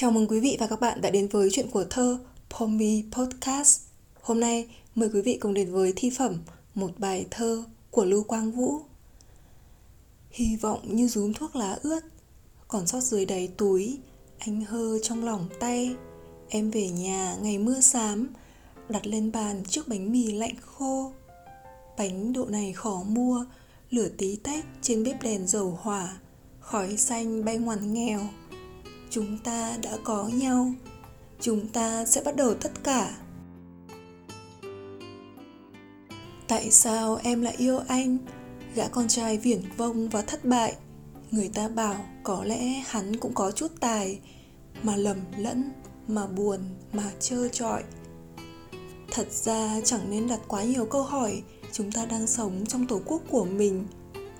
Chào mừng quý vị và các bạn đã đến với chuyện của thơ Pomi Podcast. Hôm nay mời quý vị cùng đến với thi phẩm một bài thơ của Lưu Quang Vũ. Hy vọng như rúm thuốc lá ướt, còn sót dưới đáy túi, anh hơ trong lòng tay. Em về nhà ngày mưa xám, đặt lên bàn trước bánh mì lạnh khô. Bánh độ này khó mua, lửa tí tách trên bếp đèn dầu hỏa, khói xanh bay ngoằn nghèo chúng ta đã có nhau. Chúng ta sẽ bắt đầu tất cả. Tại sao em lại yêu anh? Gã con trai viển vông và thất bại. Người ta bảo có lẽ hắn cũng có chút tài, mà lầm lẫn, mà buồn, mà trơ trọi. Thật ra chẳng nên đặt quá nhiều câu hỏi, chúng ta đang sống trong tổ quốc của mình.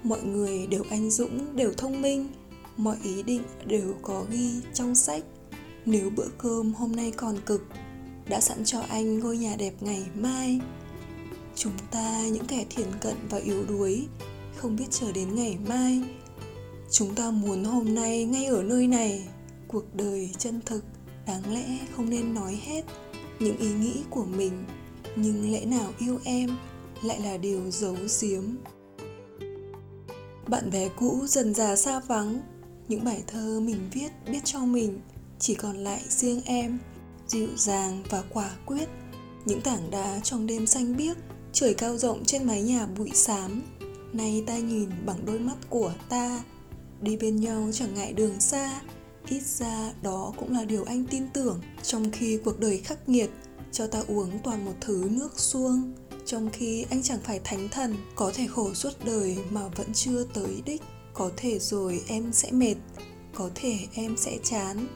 Mọi người đều anh dũng, đều thông minh mọi ý định đều có ghi trong sách. Nếu bữa cơm hôm nay còn cực, đã sẵn cho anh ngôi nhà đẹp ngày mai. Chúng ta, những kẻ thiển cận và yếu đuối, không biết chờ đến ngày mai. Chúng ta muốn hôm nay ngay ở nơi này. Cuộc đời chân thực, đáng lẽ không nên nói hết những ý nghĩ của mình. Nhưng lẽ nào yêu em lại là điều giấu giếm? Bạn bè cũ dần già xa vắng những bài thơ mình viết, biết cho mình, chỉ còn lại riêng em, dịu dàng và quả quyết. Những tảng đá trong đêm xanh biếc, trời cao rộng trên mái nhà bụi xám. Nay ta nhìn bằng đôi mắt của ta, đi bên nhau chẳng ngại đường xa. Ít ra đó cũng là điều anh tin tưởng, trong khi cuộc đời khắc nghiệt, cho ta uống toàn một thứ nước suông. Trong khi anh chẳng phải thánh thần, có thể khổ suốt đời mà vẫn chưa tới đích có thể rồi em sẽ mệt, có thể em sẽ chán.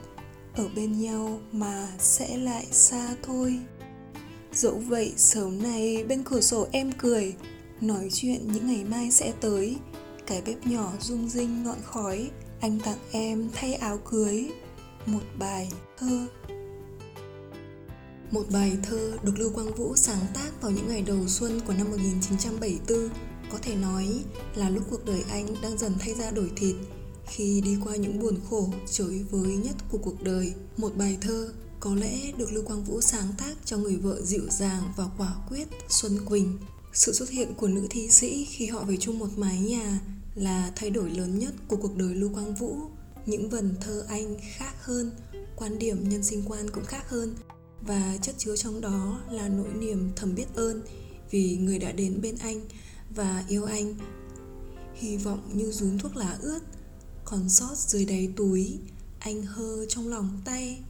Ở bên nhau mà sẽ lại xa thôi. Dẫu vậy, sớm nay bên cửa sổ em cười, nói chuyện những ngày mai sẽ tới. Cái bếp nhỏ rung rinh ngọn khói, anh tặng em thay áo cưới. Một bài thơ. Một bài thơ được Lưu Quang Vũ sáng tác vào những ngày đầu xuân của năm 1974 có thể nói là lúc cuộc đời anh đang dần thay ra đổi thịt khi đi qua những buồn khổ chối với nhất của cuộc đời. Một bài thơ có lẽ được lưu quang vũ sáng tác cho người vợ dịu dàng và quả quyết xuân quỳnh. Sự xuất hiện của nữ thi sĩ khi họ về chung một mái nhà là thay đổi lớn nhất của cuộc đời lưu quang vũ. Những vần thơ anh khác hơn, quan điểm nhân sinh quan cũng khác hơn và chất chứa trong đó là nỗi niềm thầm biết ơn vì người đã đến bên anh và yêu anh. Hy vọng như rúm thuốc lá ướt, còn sót dưới đáy túi, anh hơ trong lòng tay.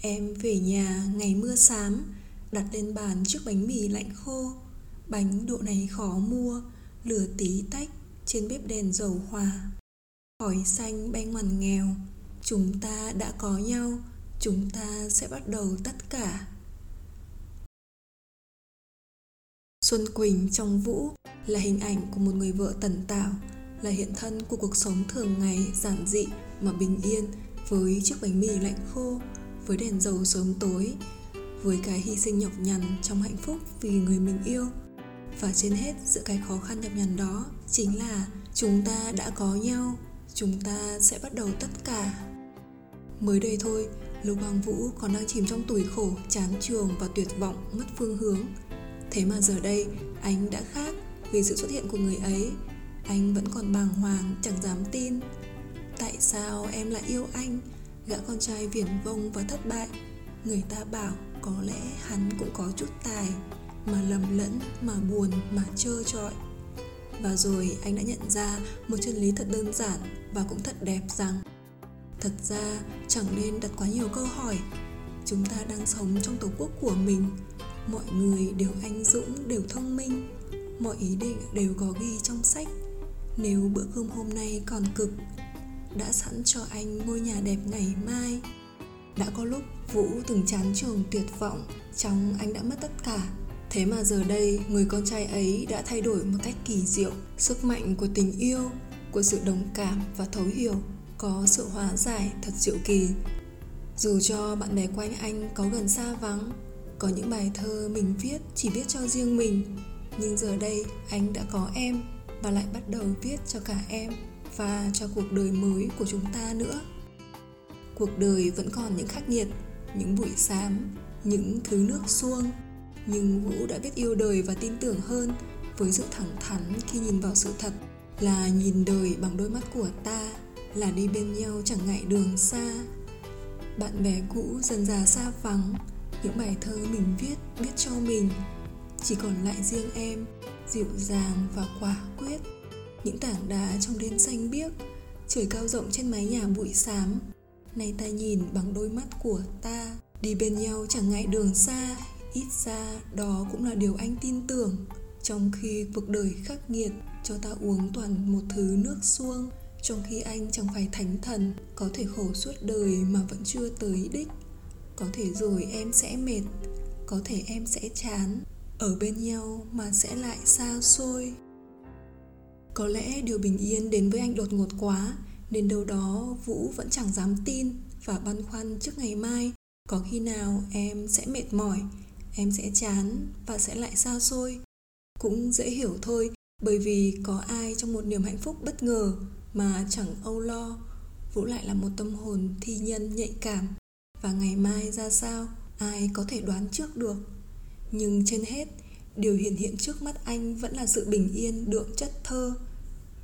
Em về nhà ngày mưa xám, đặt lên bàn chiếc bánh mì lạnh khô. Bánh độ này khó mua, lửa tí tách trên bếp đèn dầu hòa. Khói xanh bay ngoằn nghèo, chúng ta đã có nhau, chúng ta sẽ bắt đầu tất cả. Xuân Quỳnh trong Vũ là hình ảnh của một người vợ tần tảo, là hiện thân của cuộc sống thường ngày giản dị mà bình yên với chiếc bánh mì lạnh khô, với đèn dầu sớm tối, với cái hy sinh nhọc nhằn trong hạnh phúc vì người mình yêu. Và trên hết giữa cái khó khăn nhọc nhằn đó chính là chúng ta đã có nhau, chúng ta sẽ bắt đầu tất cả. Mới đây thôi, Lưu Quang Vũ còn đang chìm trong tuổi khổ, chán trường và tuyệt vọng, mất phương hướng Thế mà giờ đây anh đã khác vì sự xuất hiện của người ấy. Anh vẫn còn bàng hoàng chẳng dám tin. Tại sao em lại yêu anh? Gã con trai viển vông và thất bại. Người ta bảo có lẽ hắn cũng có chút tài Mà lầm lẫn, mà buồn, mà trơ trọi. Và rồi anh đã nhận ra một chân lý thật đơn giản và cũng thật đẹp rằng Thật ra chẳng nên đặt quá nhiều câu hỏi. Chúng ta đang sống trong tổ quốc của mình mọi người đều anh dũng, đều thông minh. Mọi ý định đều có ghi trong sách. Nếu bữa cơm hôm nay còn cực, đã sẵn cho anh ngôi nhà đẹp ngày mai. Đã có lúc vũ từng chán trường tuyệt vọng trong anh đã mất tất cả. Thế mà giờ đây, người con trai ấy đã thay đổi một cách kỳ diệu. Sức mạnh của tình yêu, của sự đồng cảm và thấu hiểu có sự hóa giải thật diệu kỳ. Dù cho bạn bè quanh anh có gần xa vắng có những bài thơ mình viết chỉ viết cho riêng mình, nhưng giờ đây anh đã có em và lại bắt đầu viết cho cả em và cho cuộc đời mới của chúng ta nữa. Cuộc đời vẫn còn những khắc nghiệt, những buổi sáng, những thứ nước xuông nhưng vũ đã biết yêu đời và tin tưởng hơn với sự thẳng thắn khi nhìn vào sự thật là nhìn đời bằng đôi mắt của ta, là đi bên nhau chẳng ngại đường xa. Bạn bè cũ dần già xa vắng những bài thơ mình viết, biết cho mình. Chỉ còn lại riêng em, dịu dàng và quả quyết. Những tảng đá trong đêm xanh biếc, trời cao rộng trên mái nhà bụi xám. Nay ta nhìn bằng đôi mắt của ta, đi bên nhau chẳng ngại đường xa. Ít ra đó cũng là điều anh tin tưởng. Trong khi cuộc đời khắc nghiệt, cho ta uống toàn một thứ nước suông. Trong khi anh chẳng phải thánh thần, có thể khổ suốt đời mà vẫn chưa tới đích có thể rồi em sẽ mệt, có thể em sẽ chán. Ở bên nhau mà sẽ lại xa xôi. Có lẽ điều bình yên đến với anh đột ngột quá, nên đâu đó vũ vẫn chẳng dám tin và băn khoăn trước ngày mai. Có khi nào em sẽ mệt mỏi, em sẽ chán và sẽ lại xa xôi? Cũng dễ hiểu thôi, bởi vì có ai trong một niềm hạnh phúc bất ngờ mà chẳng âu lo. Vũ lại là một tâm hồn thi nhân nhạy cảm và ngày mai ra sao, ai có thể đoán trước được. Nhưng trên hết, điều hiện hiện trước mắt anh vẫn là sự bình yên, đượm chất thơ,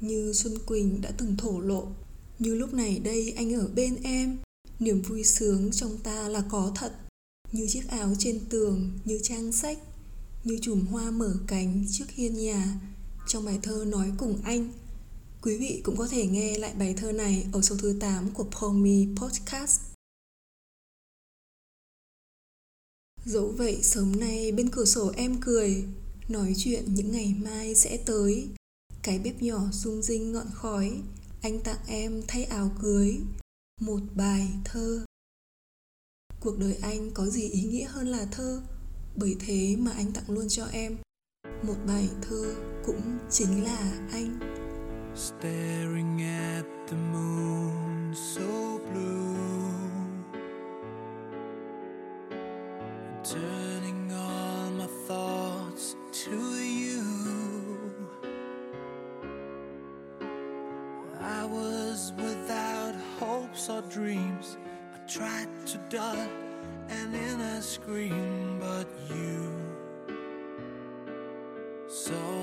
như xuân quỳnh đã từng thổ lộ. Như lúc này đây anh ở bên em, niềm vui sướng trong ta là có thật. Như chiếc áo trên tường, như trang sách, như chùm hoa mở cánh trước hiên nhà, trong bài thơ nói cùng anh. Quý vị cũng có thể nghe lại bài thơ này ở số thứ 8 của Pomi Podcast. Dẫu vậy, sớm nay bên cửa sổ em cười, Nói chuyện những ngày mai sẽ tới. Cái bếp nhỏ rung rinh ngọn khói, Anh tặng em thay áo cưới, Một bài thơ. Cuộc đời anh có gì ý nghĩa hơn là thơ? Bởi thế mà anh tặng luôn cho em Một bài thơ cũng chính là anh. Staring at the moon Turning all my thoughts to you. I was without hopes or dreams. I tried to dot an inner scream, but you saw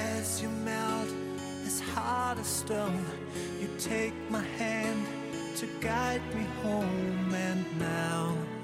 As you melt this heart of stone. You take my hand to guide me home, and now.